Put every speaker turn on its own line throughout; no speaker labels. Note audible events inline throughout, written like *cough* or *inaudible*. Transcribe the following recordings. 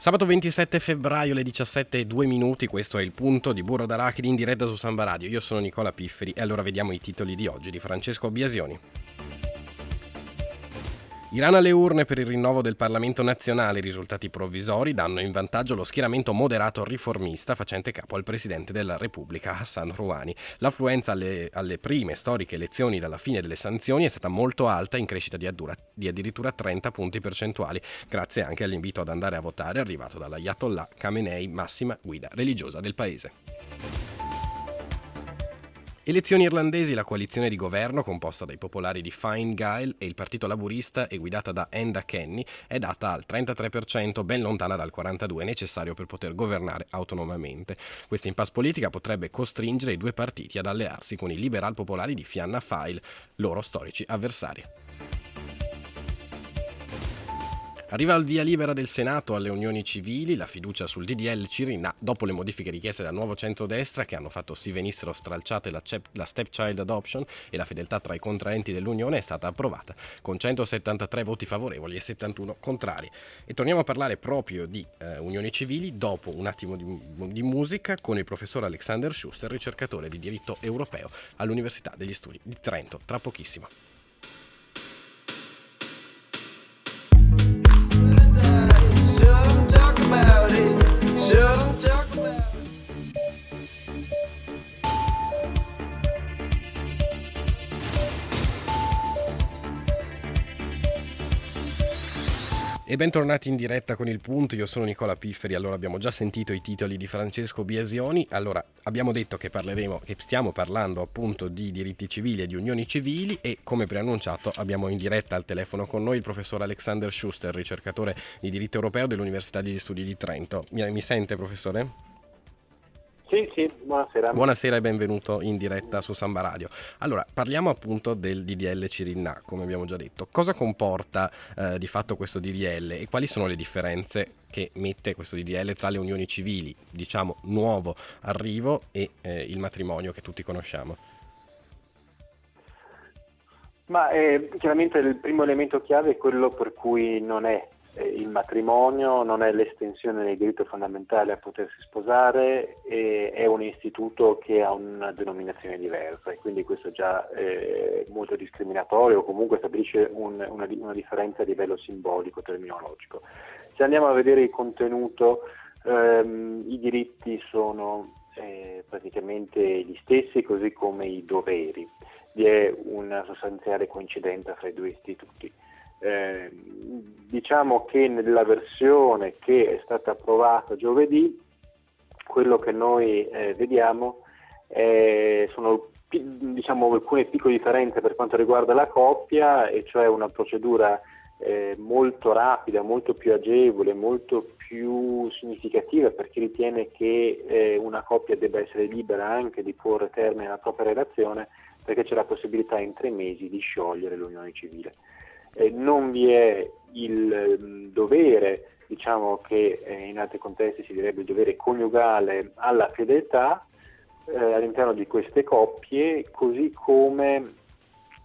Sabato 27 febbraio alle 17 e 2 minuti, questo è il punto di Burro d'Arachidi in diretta su Samba Radio. Io sono Nicola Pifferi e allora vediamo i titoli di oggi di Francesco Biasioni. Iran alle urne per il rinnovo del Parlamento nazionale. I risultati provvisori danno in vantaggio lo schieramento moderato riformista facente capo al Presidente della Repubblica Hassan Rouhani. L'affluenza alle, alle prime storiche elezioni dalla fine delle sanzioni è stata molto alta, in crescita di, addura, di addirittura 30 punti percentuali, grazie anche all'invito ad andare a votare arrivato dall'Ayatollah Khamenei, massima guida religiosa del paese. Elezioni irlandesi, la coalizione di governo, composta dai popolari di Fine Gael e il Partito Laburista e guidata da Enda Kenny, è data al 33%, ben lontana dal 42% necessario per poter governare autonomamente. Questa impasse politica potrebbe costringere i due partiti ad allearsi con i liberal popolari di Fianna Fáil, loro storici avversari. Arriva al via libera del Senato alle unioni civili la fiducia sul DDL Cirinà dopo le modifiche richieste dal nuovo centrodestra che hanno fatto sì venissero stralciate la, cep- la stepchild adoption e la fedeltà tra i contraenti dell'Unione è stata approvata con 173 voti favorevoli e 71 contrari. E torniamo a parlare proprio di eh, unioni civili dopo un attimo di, di musica con il professor Alexander Schuster, ricercatore di diritto europeo all'Università degli Studi di Trento. Tra pochissimo. about it. Shouldn't talk. E bentornati in diretta con il punto, io sono Nicola Pifferi, allora abbiamo già sentito i titoli di Francesco Biasioni, allora abbiamo detto che parleremo, che stiamo parlando appunto di diritti civili e di unioni civili e come preannunciato abbiamo in diretta al telefono con noi il professor Alexander Schuster, ricercatore di diritto europeo dell'Università degli Studi di Trento. Mi, mi sente professore?
Sì, sì, buonasera.
Buonasera e benvenuto in diretta su Samba Radio. Allora, parliamo appunto del DDL Cirinna, come abbiamo già detto. Cosa comporta eh, di fatto questo DDL e quali sono le differenze che mette questo DDL tra le unioni civili, diciamo nuovo arrivo, e eh, il matrimonio che tutti conosciamo?
Ma eh, chiaramente il primo elemento chiave è quello per cui non è il matrimonio non è l'estensione del diritto fondamentale a potersi sposare, è un istituto che ha una denominazione diversa e quindi questo già è molto discriminatorio o comunque stabilisce un, una, una, differenza a livello simbolico, terminologico. Se andiamo a vedere il contenuto, ehm, i diritti sono eh, praticamente gli stessi, così come i doveri. Vi è una sostanziale coincidenza fra i due istituti. Eh, diciamo che nella versione che è stata approvata giovedì, quello che noi eh, vediamo eh, sono diciamo, alcune piccole differenze per quanto riguarda la coppia, e cioè una procedura eh, molto rapida, molto più agevole, molto più significativa per chi ritiene che eh, una coppia debba essere libera anche di porre termine alla propria relazione, perché c'è la possibilità in tre mesi di sciogliere l'unione civile eh, non vi è il mm, dovere, diciamo che eh, in altri contesti si direbbe il dovere coniugale alla fedeltà eh, all'interno di queste coppie, così come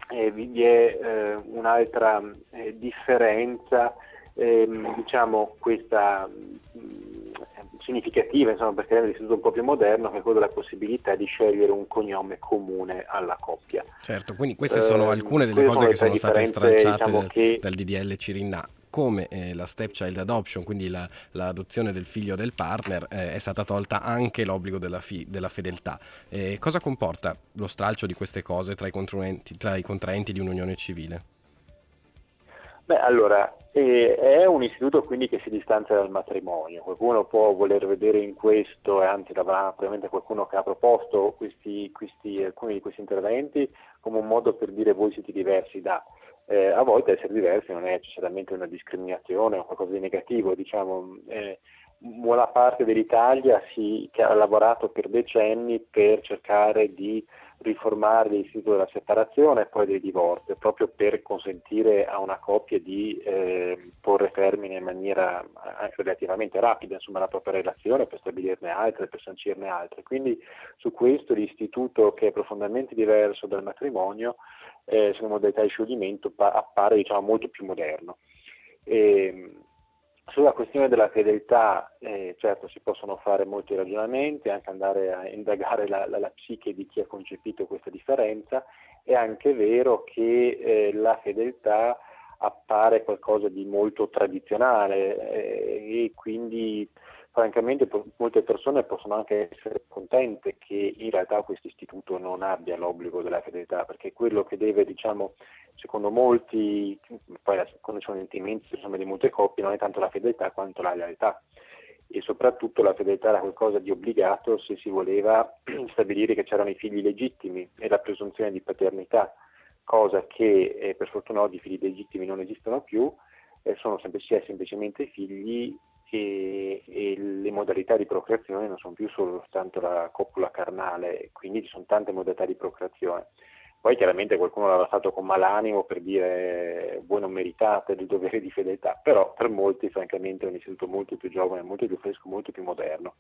eh, vi è eh, un'altra eh, differenza, ehm, diciamo questa mm, significativa, insomma, perché rende l'istituto un po' più moderno, che è quello della possibilità di scegliere un cognome comune alla coppia.
Certo, quindi queste sono eh, alcune delle cose che sono state stralciate diciamo che... dal DDL Cirinna come eh, la stepchild adoption, quindi la, l'adozione del figlio del partner, eh, è stata tolta anche l'obbligo della, fi- della fedeltà. Eh, cosa comporta lo stralcio di queste cose tra i, tra i contraenti di un'unione civile?
Beh, allora, eh, è un istituto quindi che si distanzia dal matrimonio. Qualcuno può voler vedere in questo, e anzi avrà probabilmente qualcuno che ha proposto questi, questi, alcuni di questi interventi come un modo per dire voi siete diversi da. Eh, a volte essere diversi non è necessariamente una discriminazione o qualcosa di negativo, diciamo. Eh, buona parte dell'Italia si, che ha lavorato per decenni per cercare di riformare l'istituto della separazione e poi del divorzio, proprio per consentire a una coppia di eh, porre termine in maniera eh, relativamente rapida insomma, la propria relazione, per stabilirne altre, per sancirne altre. Quindi su questo l'istituto che è profondamente diverso dal matrimonio, eh, sulla modalità di scioglimento, pa- appare diciamo, molto più moderno. E, sulla questione della fedeltà, eh, certo si possono fare molti ragionamenti, anche andare a indagare la, la, la, psiche di chi ha concepito questa differenza, è anche vero che eh, la fedeltà appare qualcosa di molto tradizionale eh, e quindi francamente molte persone possono anche essere contente che in realtà questo istituto non abbia l'obbligo della fedeltà, perché quello che deve, diciamo, secondo molti, poi quando ci sono sentimenti insomma, di molte coppie, non è tanto la fedeltà quanto la lealtà. E soprattutto la fedeltà era qualcosa di obbligato se si voleva *clears throat* stabilire che c'erano i figli legittimi e la presunzione di paternità, cosa che eh, per fortuna oggi i figli legittimi non esistono più, eh, sono è semplicemente figli e, e, le modalità di procreazione non sono più soltanto la copula carnale, quindi ci sono tante modalità di procreazione. Poi chiaramente qualcuno l'aveva fatto con malanimo per dire voi non meritate del dovere di fedeltà, però per molti francamente è un istituto molto più giovane, molto più fresco, molto più moderno.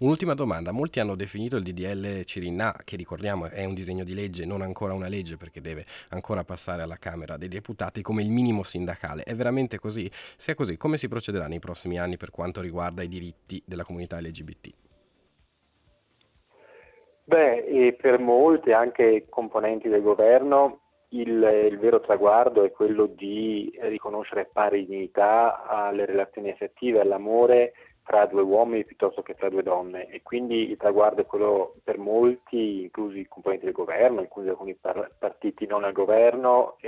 Un'ultima domanda, molti hanno definito il DDL Cirinna, che ricordiamo è un disegno di legge, non ancora una legge perché deve ancora passare alla Camera dei Deputati, come il minimo sindacale. È veramente così? Se è così, come si procederà nei prossimi anni per quanto riguarda i diritti della comunità LGBT?
Beh, per molti, anche componenti del governo, il, il, vero traguardo è quello di riconoscere pari dignità alle relazioni affettive, all'amore tra due uomini piuttosto che tra due donne. E quindi il traguardo è quello per molti, inclusi i componenti del governo, inclusi alcuni par- partiti non al governo,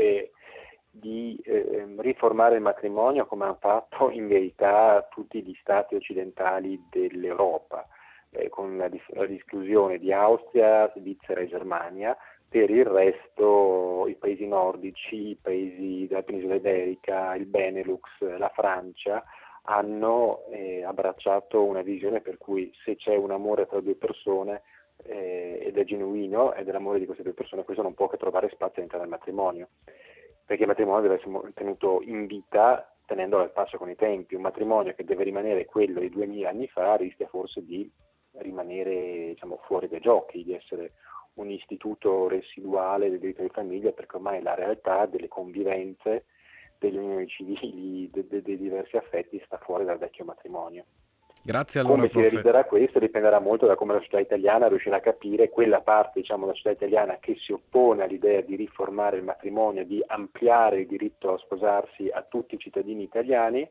di eh, riformare il matrimonio come hanno fatto in verità tutti gli stati occidentali dell'Europa eh, con la, dis- la disclusione di Austria, Svizzera e Germania, per il resto i paesi nordici, i paesi della penisola iberica, il Benelux, la Francia hanno eh, abbracciato una visione per cui se c'è un amore tra due persone eh, ed è genuino è l'amore di queste due persone, questo non può che trovare spazio all'interno del matrimonio, perché il matrimonio deve essere tenuto in vita tenendolo al passo con i tempi. Un matrimonio che deve rimanere quello di duemila anni fa rischia forse di rimanere diciamo, fuori dai giochi, di essere un istituto residuale del diritto di famiglia, perché ormai la realtà delle convivenze, delle unioni civili, dei de, de diversi affetti sta fuori dal vecchio matrimonio.
Grazie allora,
come si realizzerà questo dipenderà molto da come la società italiana riuscirà a capire quella parte diciamo, della società italiana che si oppone all'idea di riformare il matrimonio, di ampliare il diritto a sposarsi a tutti i cittadini italiani,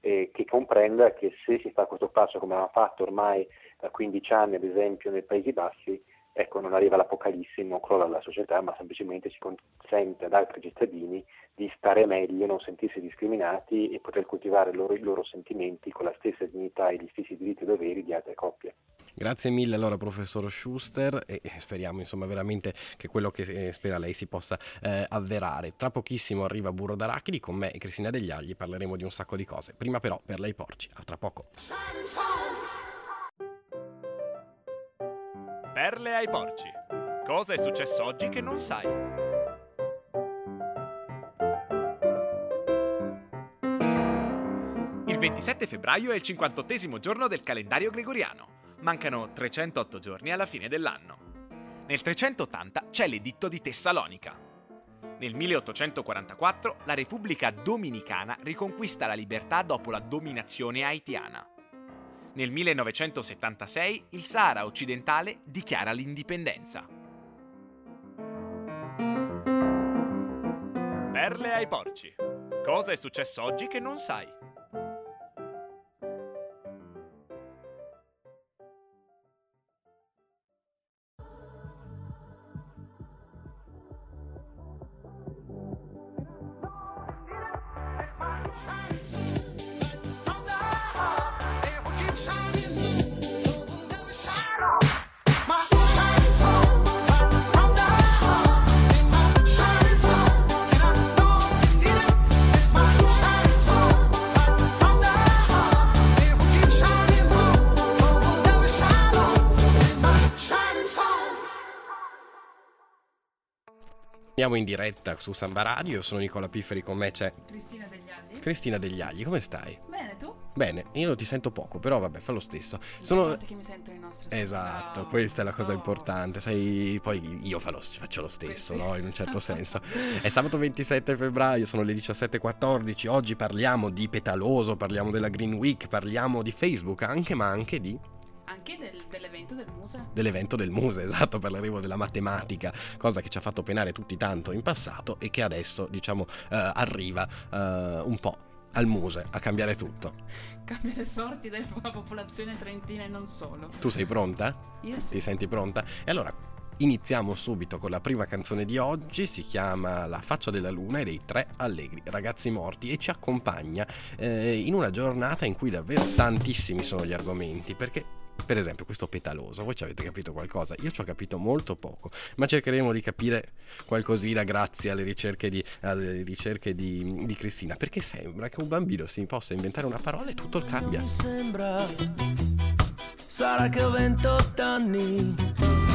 eh, che comprenda che se si fa questo passo come ha fatto ormai da 15 anni ad esempio nei Paesi Bassi, ecco, non arriva l'apocalisse, non crolla la società, ma semplicemente si consente ad altri cittadini di stare meglio, non sentirsi discriminati e poter coltivare loro, i loro sentimenti con la stessa dignità e gli stessi diritti e doveri di altre coppie.
Grazie mille allora professor Schuster e speriamo insomma veramente che quello che eh, spera lei si possa eh, avverare. Tra pochissimo arriva Burro d'Arachidi, con me e Cristina Degli Agli parleremo di un sacco di cose. Prima però per lei porci, a tra poco.
Perle ai porci. Cosa è successo oggi che non sai? Il 27 febbraio è il 58 giorno del calendario gregoriano. Mancano 308 giorni alla fine dell'anno. Nel 380 c'è l'editto di Tessalonica. Nel 1844 la Repubblica Dominicana riconquista la libertà dopo la dominazione haitiana. Nel 1976 il Sahara occidentale dichiara l'indipendenza. Perle ai porci. Cosa è successo oggi che non sai?
Siamo in diretta su Samba Radio, io sono Nicola Pifferi, con me c'è
Cristina degli Agli.
Cristina Degli Agli, come stai?
Bene, tu?
Bene, io ti sento poco, però vabbè, fa lo stesso.
Sono... Che mi sentono i nostri
Esatto,
ascoltatori.
questa è la cosa
Oh.
importante, sai, poi io lo- faccio lo stesso,
sì.
no? In un certo *laughs* senso. È sabato 27 febbraio, sono le 17.14, oggi parliamo di Petaloso, parliamo della Green Week, parliamo di Facebook anche, ma anche di
Anche del- dell'evento del Muse.
dell'evento del Muse, *laughs* esatto, per l'arrivo della matematica, cosa che ci ha fatto penare tutti tanto in passato e che adesso, diciamo, eh, arriva eh, un po' al Muse a cambiare tutto.
Cambia le sorti della popolazione trentina e non solo.
Tu sei pronta?
Io
Ti
sì.
senti pronta? E allora iniziamo subito con la prima canzone di oggi, si chiama La faccia della luna e dei tre allegri ragazzi morti e ci accompagna eh, in una giornata in cui davvero tantissimi sono gli argomenti, perché per esempio questo petaloso, voi ci avete capito qualcosa? Io ci ho capito molto poco, ma cercheremo di capire qualcosina grazie alle ricerche di, alle ricerche di, di Cristina, perché sembra che un bambino si possa inventare una parola e tutto cambia.
Mi sembra, sarà che ho 28 anni.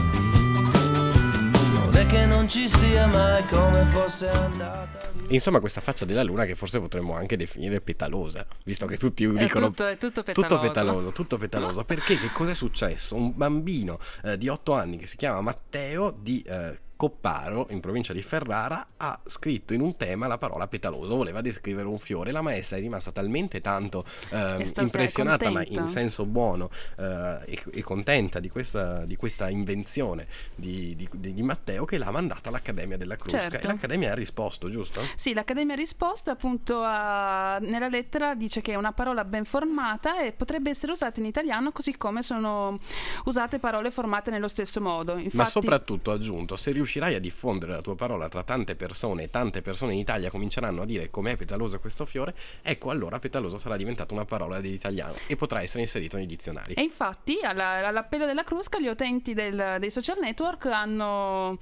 Non è che non ci sia mai come fosse andata.
Insomma, questa faccia della luna che forse potremmo anche definire petalosa, visto che tutti
È
dicono
tutto, è tutto petaloso.
tutto petaloso, tutto petaloso. Perché che cos'è successo? Un bambino eh, di 8 anni che si chiama Matteo di eh, Copparo, in provincia di Ferrara, ha scritto in un tema la parola petaloso, voleva descrivere un fiore. La maestra è rimasta talmente tanto eh, impressionata, ma in senso buono eh, e, e contenta di questa, di questa invenzione di, di- di- Matteo, che l'ha mandata all'Accademia della Crusca.
Certo.
E l'Accademia ha risposto, giusto?
Sì, l'Accademia ha risposto appunto a- nella lettera dice che è una parola ben formata e potrebbe essere usata in italiano così come sono usate parole formate nello stesso modo. Infatti,
Ma soprattutto ha aggiunto, se riuscirai a diffondere la tua parola tra tante persone e tante persone in Italia cominceranno a dire com'è petaloso questo fiore, ecco allora petaloso sarà diventata una parola dell'italiano e potrà essere inserito nei dizionari.
E infatti, alla- all'appello della Crusca, gli utenti del- dei social network hanno,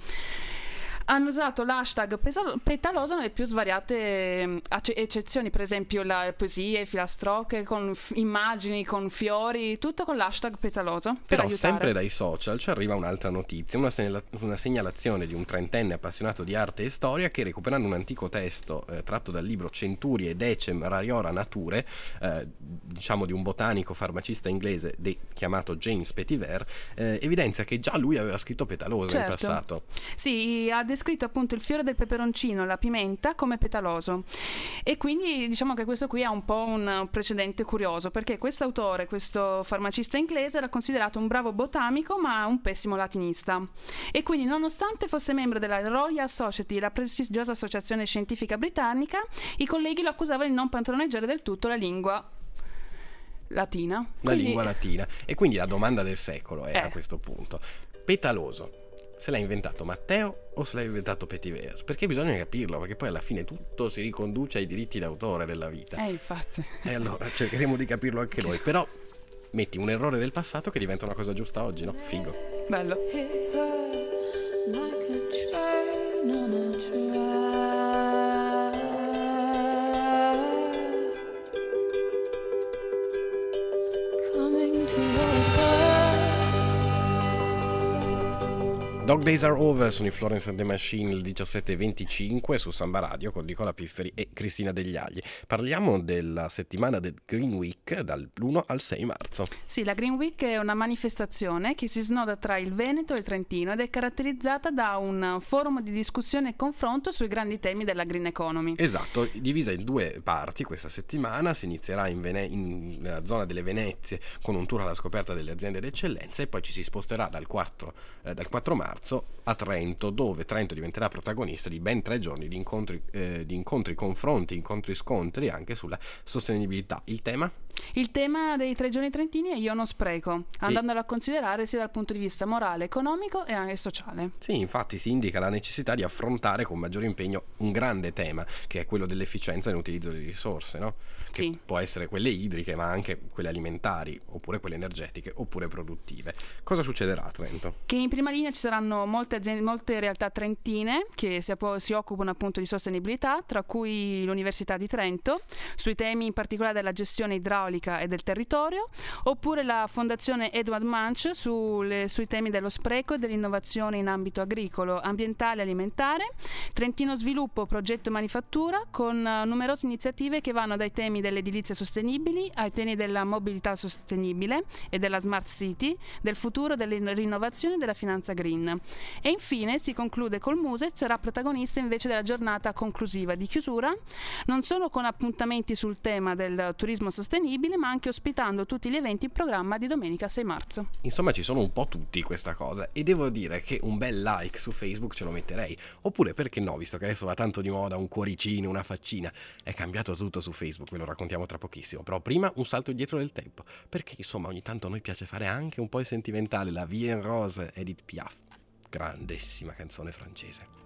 hanno usato l'hashtag pesa- petaloso nelle più svariate acce- eccezioni, per esempio la poesie, filastrocche, con f- immagini, con fiori, tutto con l'hashtag petaloso. Per
Però
aiutare.
sempre dai social ci arriva un'altra notizia, una, segnala- una segnalazione di un trentenne appassionato di arte e storia che recuperando un antico testo eh, tratto dal libro Centurie Decem Rariora Nature, eh, diciamo di un botanico farmacista inglese de- chiamato James Petiver, eh, evidenzia che già lui aveva scritto petaloso in
Certo.
passato.
Sì, ha descritto appunto il fiore del peperoncino, la pimenta, come petaloso. E quindi diciamo che questo qui ha un po' un precedente curioso, perché questo autore, questo farmacista inglese, era considerato un bravo botanico, ma un pessimo latinista. E quindi, nonostante fosse membro della Royal Society, la prestigiosa associazione scientifica britannica, i colleghi lo accusavano di non padroneggiare del tutto la lingua latina.
La
Quindi-
lingua latina. E quindi la domanda del secolo è
Eh.
a questo punto: petaloso. Se l'ha inventato Matteo o se l'ha inventato Petiver? Perché bisogna capirlo, perché poi alla fine tutto si riconduce ai diritti d'autore della vita.
Eh, infatti.
E allora cercheremo di capirlo anche noi. Però metti un errore del passato che diventa una cosa giusta oggi, no? Figo.
Bello.
Dog Days Are Over sono i Florence and the Machine il 17.25 su Samba Radio con Nicola Pifferi e Cristina Degli Agli. Parliamo della settimana del Green Week dall'1 al 6 marzo.
Sì, la Green Week è una manifestazione che si snoda tra il Veneto e il Trentino ed è caratterizzata da un forum di discussione e confronto sui grandi temi della green economy.
Esatto, divisa in due parti questa settimana, si inizierà in Vene- in- nella zona delle Venezie con un tour alla scoperta delle aziende d'eccellenza e poi ci si sposterà dal 4, eh, dal 4 marzo a Trento, dove Trento diventerà protagonista di ben tre giorni di incontri, eh, di incontri confronti, incontri scontri anche sulla sostenibilità. Il tema?
Il tema dei tre giorni trentini è io non spreco, andandolo a considerare sia dal punto di vista morale, economico e anche sociale.
Sì, infatti si indica la necessità di affrontare con maggiore impegno un grande tema, che è quello dell'efficienza nell'utilizzo delle risorse, no?
Sì.
può essere quelle idriche, ma anche quelle alimentari, oppure quelle energetiche, oppure produttive. Cosa succederà a Trento?
Che in prima linea ci saranno molte, aziende, molte realtà trentine che si, si, occupano appunto di sostenibilità, tra cui l'Università di Trento, sui temi in particolare della gestione idraulica e del territorio, oppure la Fondazione Edward Munch sulle, sui temi dello spreco e dell'innovazione in ambito agricolo, ambientale e alimentare, Trentino Sviluppo, progetto manifattura, con uh, numerose iniziative che vanno dai temi dell'edilizia sostenibili ai temi della mobilità sostenibile e della smart city, del futuro delle rinnovazione e della finanza green. E infine si conclude col Muse, sarà protagonista invece della giornata conclusiva di chiusura, non solo con appuntamenti sul tema del turismo sostenibile, ma anche ospitando tutti gli eventi in programma di domenica 6 marzo.
Insomma, ci sono un po' tutti questa cosa e devo dire che un bel like su Facebook ce lo metterei. Oppure perché no, visto che adesso va tanto di moda un cuoricino, una faccina. È cambiato tutto su Facebook, ve lo raccontiamo tra pochissimo. Però prima un salto indietro del tempo, perché insomma ogni tanto a noi piace fare anche un po' il sentimentale, la Vie en Rose Edith Piaf. Grandissima canzone francese.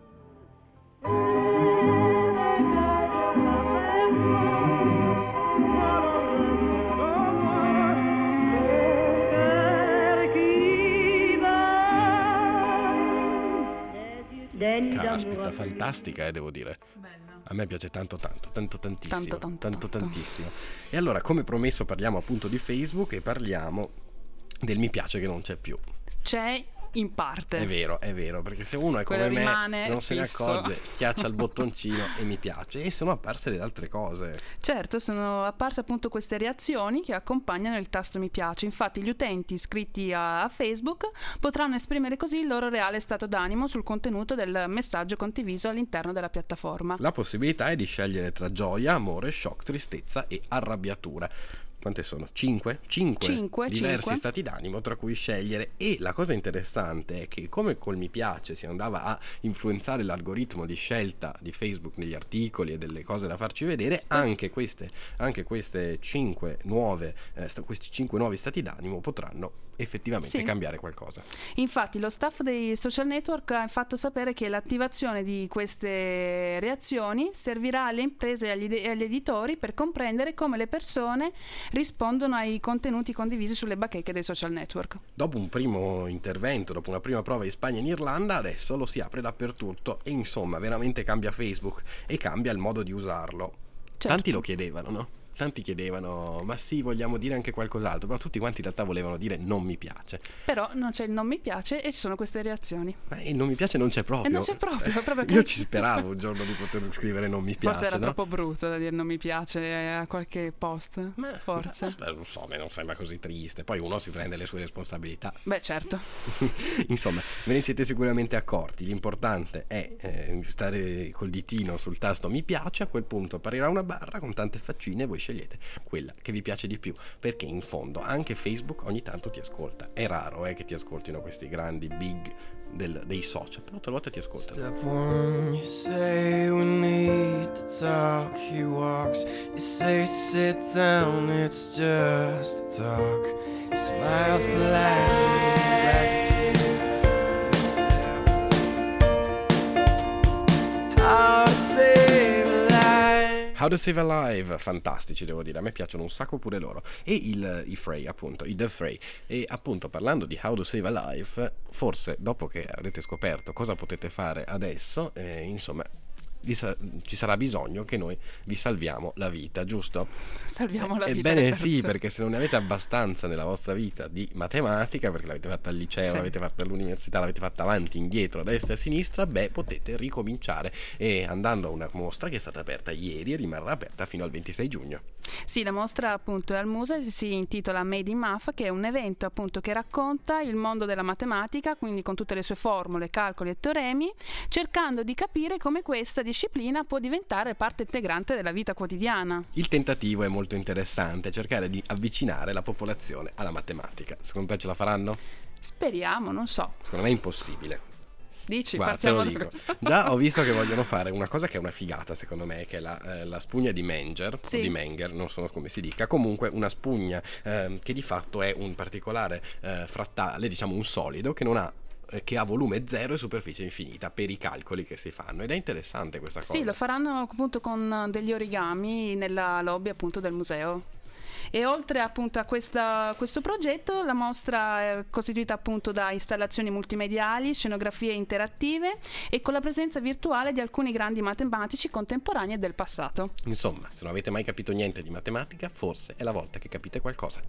Caspita, fantastica, eh, devo dire.
Bella.
A me piace tanto, tanto, tanto, tantissimo.
Tanto, tanto, tanto.
tantissimo. E allora, come promesso, parliamo appunto di Facebook e parliamo del mi piace che non c'è più.
C'è in parte.
È vero, è vero, perché se uno è
Quello
come me, non se ne
fisso.
accorge, schiaccia il *laughs* bottoncino e mi piace. E sono apparse le altre cose.
Certo, sono apparse appunto queste reazioni che accompagnano il tasto mi piace. Infatti gli utenti iscritti a Facebook potranno esprimere così il loro reale stato d'animo sul contenuto del messaggio condiviso all'interno della piattaforma.
La possibilità è di scegliere tra gioia, amore, shock, tristezza e arrabbiatura. Quante sono? Cinque? Cinque,
Cinque,
diversi
cinque.
stati d'animo tra cui scegliere. E la cosa interessante è che, come col mi piace si andava a influenzare l'algoritmo di scelta di Facebook negli articoli e delle cose da farci vedere, anche queste, anche queste cinque nuove, eh, questi cinque nuovi stati d'animo potranno effettivamente
Sì.
cambiare qualcosa.
Infatti lo staff dei social network ha fatto sapere che l'attivazione di queste reazioni servirà alle imprese e agli, ed- agli editori per comprendere come le persone rispondono ai contenuti condivisi sulle bacheche dei social network.
Dopo un primo intervento, dopo una prima prova in Spagna e in Irlanda, adesso lo si apre dappertutto e insomma veramente cambia Facebook e cambia il modo di usarlo.
Certo.
Tanti lo chiedevano, no? Tanti chiedevano, ma sì, vogliamo dire anche qualcos'altro, però tutti quanti in realtà volevano dire non mi piace.
Però non c'è il non mi piace e ci sono queste reazioni.
Ma il non mi piace non c'è proprio.
E non c'è proprio, proprio che-
Io ci speravo un giorno di poter scrivere non mi piace.
Forse era
no?
troppo brutto da dire non mi piace a qualche post.
Ma,
Forse.
ma- non so, non sembra così triste. Poi uno si prende le sue responsabilità.
Beh, certo. *laughs*
Insomma, ve ne siete sicuramente accorti. L'importante è eh, stare col ditino sul tasto mi piace. A quel punto apparirà una barra con tante faccine e voi scegliete quella che vi piace di più. Perché in fondo anche Facebook ogni tanto ti ascolta. È raro eh, che ti ascoltino questi grandi big del- dei social, però talvolta ti ascoltano.
Step one, you say we need to talk. He walks, you say sit down, it's just talk. He smiles politely a life.
How to Save a Life, fantastici devo dire, a me piacciono un sacco pure loro. E il, i Frey, appunto, i The Frey. E appunto parlando di How to Save a Life, forse dopo che avrete scoperto cosa potete fare adesso, eh, insomma, sa- ci sarà bisogno che noi vi salviamo la vita, giusto? *laughs*
Salviamo la vita.
Ebbene sì, perché se non ne avete abbastanza nella vostra vita di matematica, perché l'avete fatta al liceo,
Sì.
l'avete fatta all'università, l'avete fatta avanti, indietro, a destra e a sinistra, beh, potete ricominciare e andando a una mostra che è stata aperta ieri e rimarrà aperta fino al 26 giugno.
Sì, la mostra appunto è al Muse, si intitola Made in Math, che è un evento appunto che racconta il mondo della matematica, quindi con tutte le sue formule, calcoli e teoremi, cercando di capire come questa disciplina può diventare parte integrante della vita quotidiana.
Il tentativo è molto interessante, cercare di avvicinare la popolazione alla matematica. Secondo te ce la faranno?
Speriamo, non so.
Secondo me è impossibile.
Dici,
Guarda, te lo dico. Già ho *laughs* visto che vogliono fare una cosa che è una figata, secondo me, che è la, eh, la spugna di Menger,
Sì.
o di Menger, non so come si dica. Comunque una spugna ehm, che di fatto è un particolare eh, frattale, diciamo un solido, che non ha eh, che ha volume zero e superficie infinita per i calcoli che si fanno ed è interessante questa cosa.
Sì, lo faranno appunto con degli origami nella lobby appunto del museo. E oltre appunto a questa- questo progetto, la mostra è costituita appunto da installazioni multimediali, scenografie interattive e con la presenza virtuale di alcuni grandi matematici contemporanei e del passato.
Insomma, se non avete mai capito niente di matematica, forse è la volta che capite qualcosa.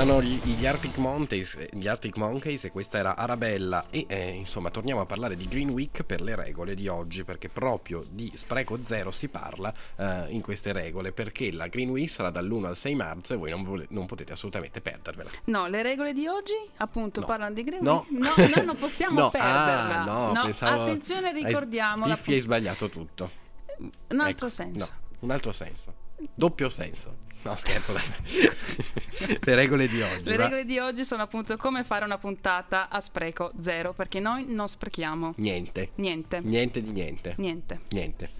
Erano gli, Arctic Monkeys, eh, gli Arctic Monkeys e questa era Arabella e eh, insomma torniamo a parlare di Green Week per le regole di oggi perché proprio di spreco zero si parla eh, in queste regole perché la Green Week sarà dall'1 al 6 marzo e voi non, vole- non potete assolutamente perdervela.
No, le regole di oggi appunto
No.
parlano di Green
No.
Week. No, noi non possiamo *laughs*
No,
perderla.
ah, no, pensavo-
attenzione,
hai-
ricordiamo
Piffi hai sbagliato tutto.
un altro
Ecco,
senso.
No, un altro senso. Doppio senso. No, scherzo, dai. *laughs* Le regole di oggi.
Le
va?
regole di oggi sono appunto come fare una puntata a spreco zero, perché noi non sprechiamo
Niente.
niente.
Niente di niente.
Niente.
Niente.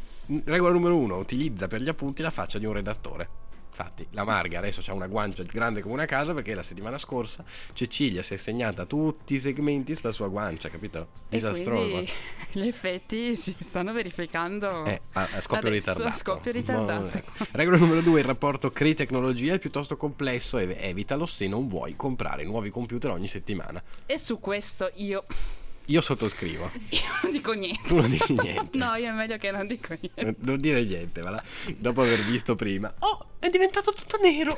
Regola numero uno, utilizza per gli appunti la faccia di un redattore. Infatti, la Marga adesso ha una guancia grande come una casa perché la settimana scorsa Cecilia si è segnata tutti i segmenti sulla sua guancia, capito? Disastroso.
quindi *laughs* gli effetti si stanno verificando.
Eh, a, a scoppio
Adesso,
ritardato.
a scoppio ritardato.
No, ecco. Regola numero due: il rapporto crei-tecnologia è piuttosto complesso e evitalo se non vuoi comprare nuovi computer ogni settimana.
E su questo io,
Io sottoscrivo, *laughs*
io non dico niente.
tu non dici niente.
No, io è meglio che non dico niente.
Non dire niente, va là. Dopo aver visto prima. Oh, è diventato tutto nero.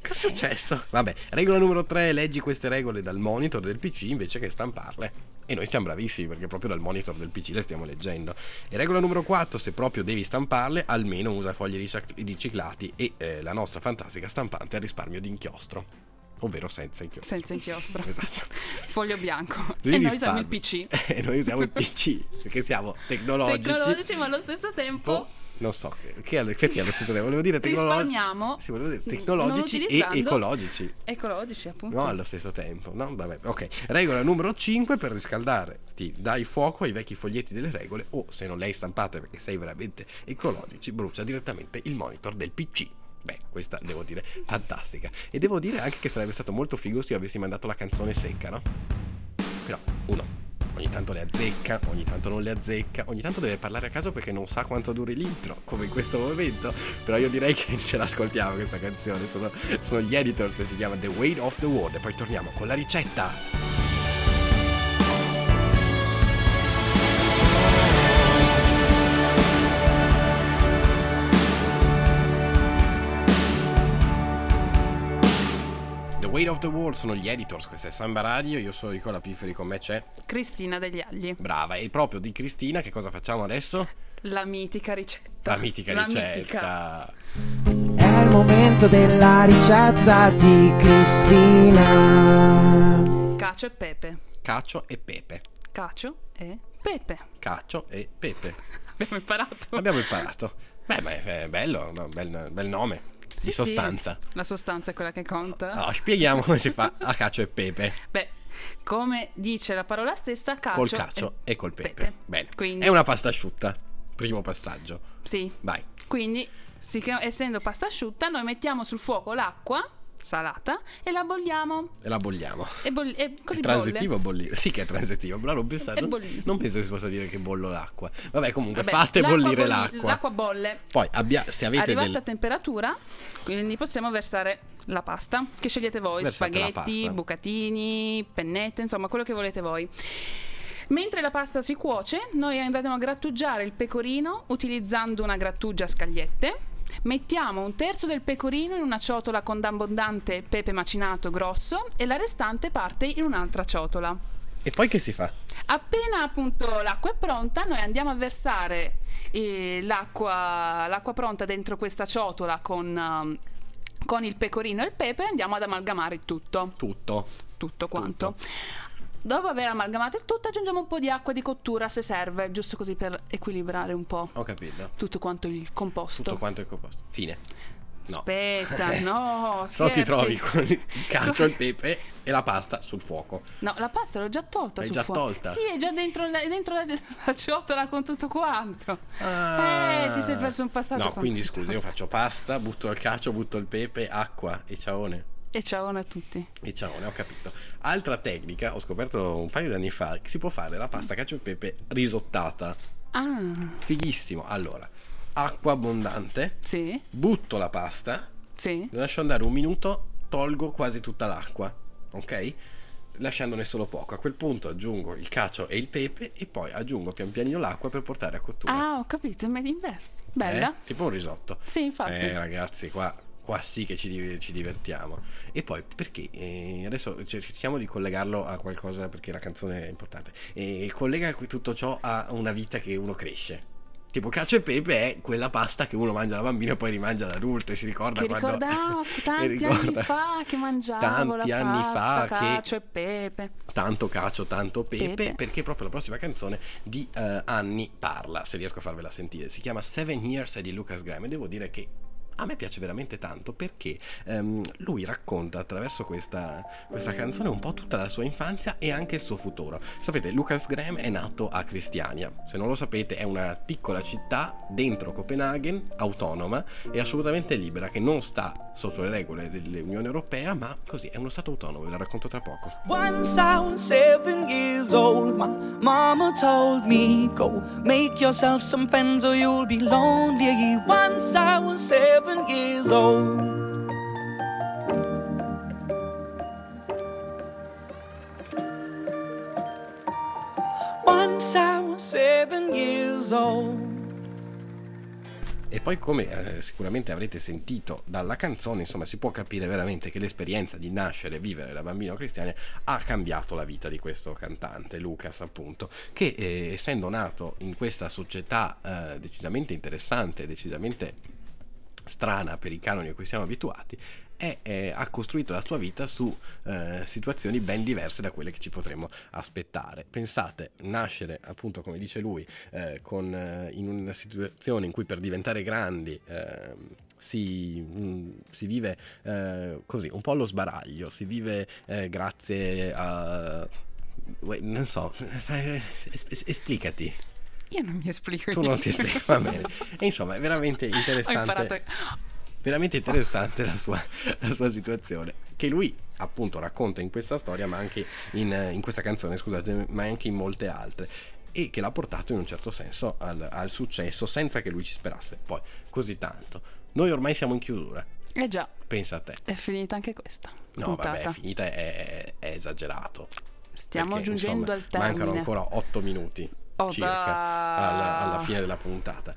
Che è successo? Vabbè, regola numero 3, leggi queste regole dal monitor del PC invece che stamparle. E noi siamo bravissimi perché proprio dal monitor del PC le stiamo leggendo. E regola numero 4, se proprio devi stamparle, almeno usa fogli riciclati e eh, la nostra fantastica stampante a risparmio di inchiostro. Ovvero senza inchiostro.
Senza inchiostro. *laughs*
Esatto.
Foglio bianco.
Lì *laughs*
e noi usiamo il PC.
E noi usiamo il PC perché siamo tecnologici.
Tecnologici, ma allo stesso tempo
Po- non so che, che perché allo stesso tempo volevo dire tecnologici.
risparmiamo.
Sì, volevo dire tecnologici e ecologici.
Ecologici, appunto.
No, allo stesso tempo. No, vabbè, ok. Regola numero 5 per riscaldare. Ti dai fuoco ai vecchi foglietti delle regole o se non le hai stampate perché sei veramente ecologici, brucia direttamente il monitor del PC. Beh, questa devo dire fantastica. E devo dire anche che sarebbe stato molto figo se io avessi mandato la canzone secca, no? Però, uno, ogni tanto le azzecca, ogni tanto non le azzecca, ogni tanto deve parlare a caso perché non sa quanto duri l'intro, come in questo momento. Però io direi che ce l'ascoltiamo questa canzone, sono, sono gli editors si chiama The Weight of the World. E poi torniamo con la ricetta. Weight of the World sono gli editors, questa è Samba Radio, io sono Nicola Pifferi, con me c'è
Cristina degli Agli.
Brava, e proprio di Cristina che cosa facciamo adesso?
La mitica ricetta.
La mitica
La
ricetta.
mitica.
È il momento della ricetta di Cristina.
Cacio e pepe.
Cacio e pepe.
Cacio e pepe.
Cacio e pepe. *laughs*
Abbiamo imparato.
Abbiamo imparato. Beh, beh, è bello, no? bel, bel nome.
Sì,
di
sì,
sostanza.
la sostanza è quella che conta.
Allora, spieghiamo come si fa a cacio e pepe.
Beh, come dice la parola stessa, cacio.
Col cacio e col pepe.
pepe.
Bene.
Quindi-
È una pasta asciutta. Primo passaggio.
Sì.
Vai.
Quindi, essendo pasta asciutta, noi mettiamo sul fuoco l'acqua salata e la bolliamo.
E la bolliamo.
E, boll- e così
È
bolle.
transitivo bollire? Sì che è transitivo, però non, pensate- non- non penso che si possa dire che bollo l'acqua. Vabbè, comunque
Vabbè,
fate
l'acqua
bollire
bolli-
l'acqua.
L'acqua bolle.
Poi abbia- se avete
Arrivata
del...
temperatura, quindi possiamo versare la pasta che scegliete voi,
Versate
spaghetti, bucatini, pennette, insomma quello che volete voi. Mentre la pasta si cuoce, noi andiamo a grattugiare il pecorino utilizzando una grattugia a scagliette. Mettiamo un terzo del pecorino in una ciotola con abbondante pepe macinato grosso e la restante parte in un'altra ciotola.
E poi che si fa?
Appena appunto l'acqua è pronta, noi andiamo a versare eh, l'acqua, l'acqua pronta dentro questa ciotola con, um, con il pecorino e il pepe e andiamo ad amalgamare tutto,
Tutto.
tutto quanto. Dopo aver amalgamato il tutto aggiungiamo un po' di acqua di cottura se serve, giusto così per equilibrare un po'
Ho capito.
tutto quanto il composto.
Tutto quanto è composto. Fine. No.
Aspetta, *laughs* no,
no ti
scherzi.
trovi con il *laughs* calcio, il pepe e la pasta sul fuoco.
No, la pasta l'ho già tolta
L'hai
sul
già
fuoco.
tolta?
Sì, è già dentro, la, dentro la, la ciotola con tutto quanto. Eh, ti sei perso un passaggio
No, quindi scusa, io faccio pasta, butto il cacio, butto il pepe, acqua e ciaone.
E ciao a tutti.
E ciao, ne ho capito. Altra tecnica, ho scoperto un paio di anni fa, che si può fare la pasta cacio e pepe risottata.
Ah,
Fighissimo. Allora, acqua abbondante,
sì,
butto la pasta,
sì.
lo lascio andare un minuto, tolgo quasi tutta l'acqua, ok? Lasciandone solo poco. A quel punto aggiungo il cacio e il pepe e poi aggiungo pian pianino l'acqua per portare a cottura.
Ah, ho capito, ma d'inverno. Bella.
Eh? Tipo un risotto.
Sì, infatti.
Eh, ragazzi, qua, qua sì che ci, ci divertiamo. E poi perché? Eh, adesso cer- cerchiamo di collegarlo a qualcosa perché la canzone è importante. E collega tutto ciò a una vita che uno cresce. Tipo cacio e pepe è quella pasta che uno mangia da bambino e poi rimangia da adulto e si ricorda
Che
quando...
ricordavo *laughs*
e
tanti anni
ricorda
fa che mangiavo
tanti anni
pasta,
fa che-
cacio e pepe.
tanto cacio, tanto pepe,
Pepe.
perché proprio la prossima canzone di eh, Anni parla, se riesco a farvela sentire. Si chiama Seven Years di Lucas Graham e devo dire che a me piace veramente tanto perché ehm, lui racconta attraverso questa, questa canzone un po' tutta la sua infanzia e anche il suo futuro. Sapete, Lucas Graham è nato a Cristiania, se non lo sapete è una piccola città dentro Copenaghen, autonoma e assolutamente libera, che non sta sotto le regole dell'Unione Europea, ma così è uno stato autonomo, ve la racconto tra poco.
Once I was seven years old, my mama told me, Go make yourself some friends or you'll be lonely. Once I was seven seven years old.
E poi come eh, sicuramente avrete sentito dalla canzone, insomma si può capire veramente che l'esperienza di nascere e vivere da bambino cristiano ha cambiato la vita di questo cantante, Lucas appunto, che eh, essendo nato in questa società eh, decisamente interessante, decisamente strana per i canoni a cui siamo abituati, è, eh, ha costruito la sua vita su eh, situazioni ben diverse da quelle che ci potremmo aspettare. Pensate, nascere appunto come dice lui eh, con, eh, in una situazione in cui per diventare grandi ehm, si, mm, si vive eh, così, un po' allo sbaraglio, si vive eh, grazie a... Non so, eh, es- es- esplicati.
Io non mi esplico.
Tu non ti spieghi, va bene. E insomma, è veramente *laughs* interessante veramente interessante la sua, la sua situazione che lui appunto racconta in questa storia ma anche in, in questa canzone scusate ma anche in molte altre e che l'ha portato in un certo senso al, al successo senza che lui ci sperasse poi così tanto noi ormai siamo in chiusura
Eh già,
pensa a te
è finita anche questa.
no
puntata.
vabbè finita è, è esagerato
Stiamo
perché,
giungendo
insomma,
al termine.
Mancano ancora 8 minuti
Oh,
circa alla, alla fine della puntata.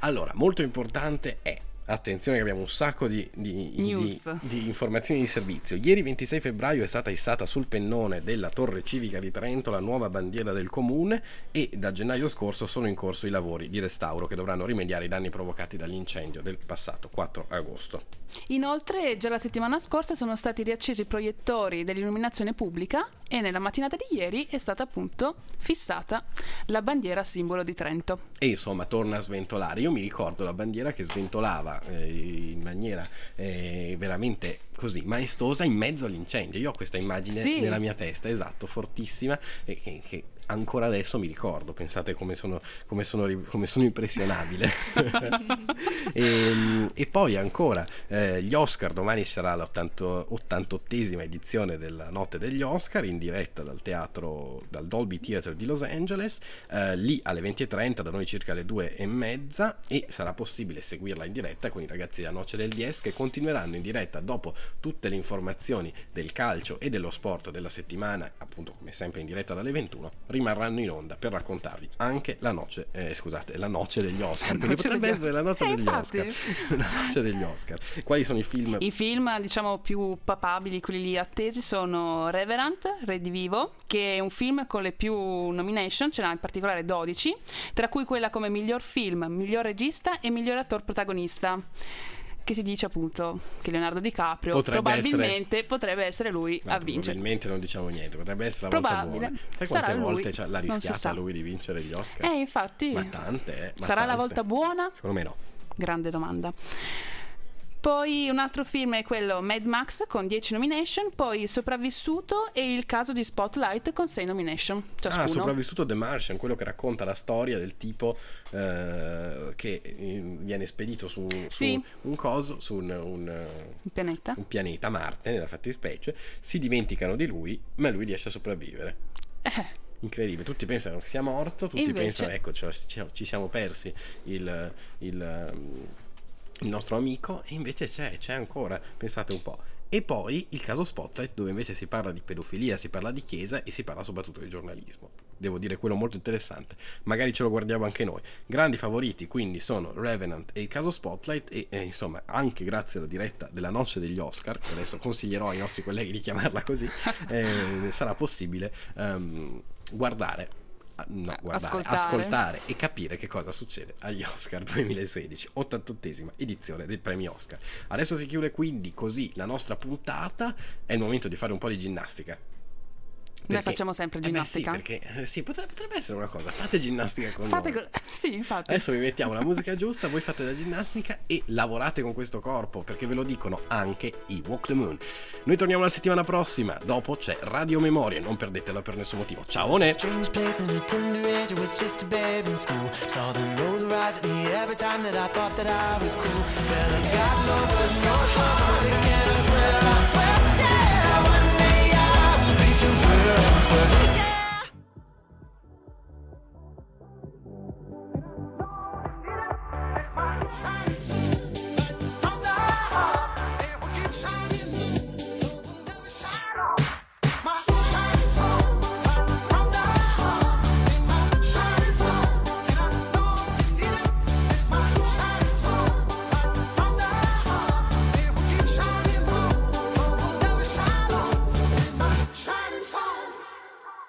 Allora, molto importante è. Attenzione che abbiamo un sacco di, di- di- di informazioni di servizio. Ieri 26 febbraio è stata issata sul pennone della Torre Civica di Trento la nuova bandiera del comune e da gennaio scorso sono in corso i lavori di restauro che dovranno rimediare i danni provocati dall'incendio del passato 4 agosto.
Inoltre, già la settimana scorsa sono stati riaccesi i proiettori dell'illuminazione pubblica e nella mattinata di ieri è stata appunto fissata la bandiera simbolo di Trento.
E insomma torna a sventolare. Io mi ricordo la bandiera che sventolava eh, in maniera eh, veramente così maestosa in mezzo all'incendio. Io ho questa immagine
Sì.
nella mia testa, esatto, fortissima, e che, che ancora adesso mi ricordo. Pensate come sono, come sono, come sono impressionabile. *laughs* e, e poi ancora eh, gli Oscar, domani sarà l'88esima edizione della Notte degli Oscar in diretta dal teatro, dal Dolby Theatre di Los Angeles, eh, lì alle 20.30, da noi circa alle 2.30 e sarà possibile seguirla in diretta con i ragazzi della Noce del Dies che continueranno in diretta dopo tutte le informazioni del calcio e dello sport della settimana, appunto come sempre in diretta dalle 21, rimarranno in onda per raccontarvi anche la noce, eh, scusate, la noce degli *laughs* Oscar,
noce
potrebbe essere la noce
Eh,
degli
infatti.
Oscar. *laughs* la noce degli Oscar. Quali sono i film?
I film, diciamo, più papabili, quelli lì attesi, sono Reverant, Re di Vivo, che è un film con le più nomination, ce n'ha in particolare 12, tra cui quella come miglior film, miglior regista e miglior attore protagonista. Che si dice appunto che Leonardo DiCaprio
Potrebbe
probabilmente potrebbe essere lui
Ma
a vincere.
probabilmente non diciamo niente, potrebbe essere la volta buona. Sai
Sarà
quante
lui,
volte c'ha- l'ha rischiata lui di vincere gli Oscar?
Eh, infatti,
Ma tante, eh, ma
sarà la
tante.
volta buona?
Secondo me no.
Grande domanda. Poi un altro film è quello Mad Max con 10 nomination, poi Sopravvissuto e Il caso di Spotlight con 6 nomination ciascuno.
Ah, sopravvissuto The Martian, quello che racconta la storia del tipo eh, che eh, viene spedito su, su
Sì.
un coso, su un, un,
Il pianeta.
un pianeta, Marte nella fattispecie, si dimenticano di lui, ma lui riesce a sopravvivere.
Eh,
Incredibile, tutti pensano che sia morto, tutti
Invece-
pensano, ecco, ci, siamo persi il, il, il nostro amico e invece c'è, c'è ancora, pensate un po'. E poi il caso Spotlight dove invece si parla di pedofilia, si parla di chiesa e si parla soprattutto di giornalismo. Devo dire quello molto interessante. Magari ce lo guardiamo anche noi. Grandi favoriti quindi sono Revenant e il caso Spotlight e eh, insomma anche grazie alla diretta della noce degli Oscar, che adesso consiglierò ai nostri colleghi di chiamarla così, *laughs* eh, sarà possibile ehm, guardare no, guardare,
Ascoltare.
ascoltare e capire che cosa succede agli Oscar *laughs* 2016, 88esima edizione dei premi Oscar. Adesso si chiude quindi così la nostra puntata, è il momento di fare un po' di ginnastica.
Noi facciamo sempre
Eh beh,
ginnastica.
sì, perché eh, sì, potrebbe, potrebbe essere una cosa, fate ginnastica con
Fate
noi.
co- sì, infatti.
Adesso vi mettiamo la musica giusta, voi fate la ginnastica e lavorate con questo corpo, perché ve lo dicono anche i Walk the Moon. Noi torniamo la settimana prossima, dopo c'è Radio Memoria, non perdetela per nessun motivo. Ciao!
Strange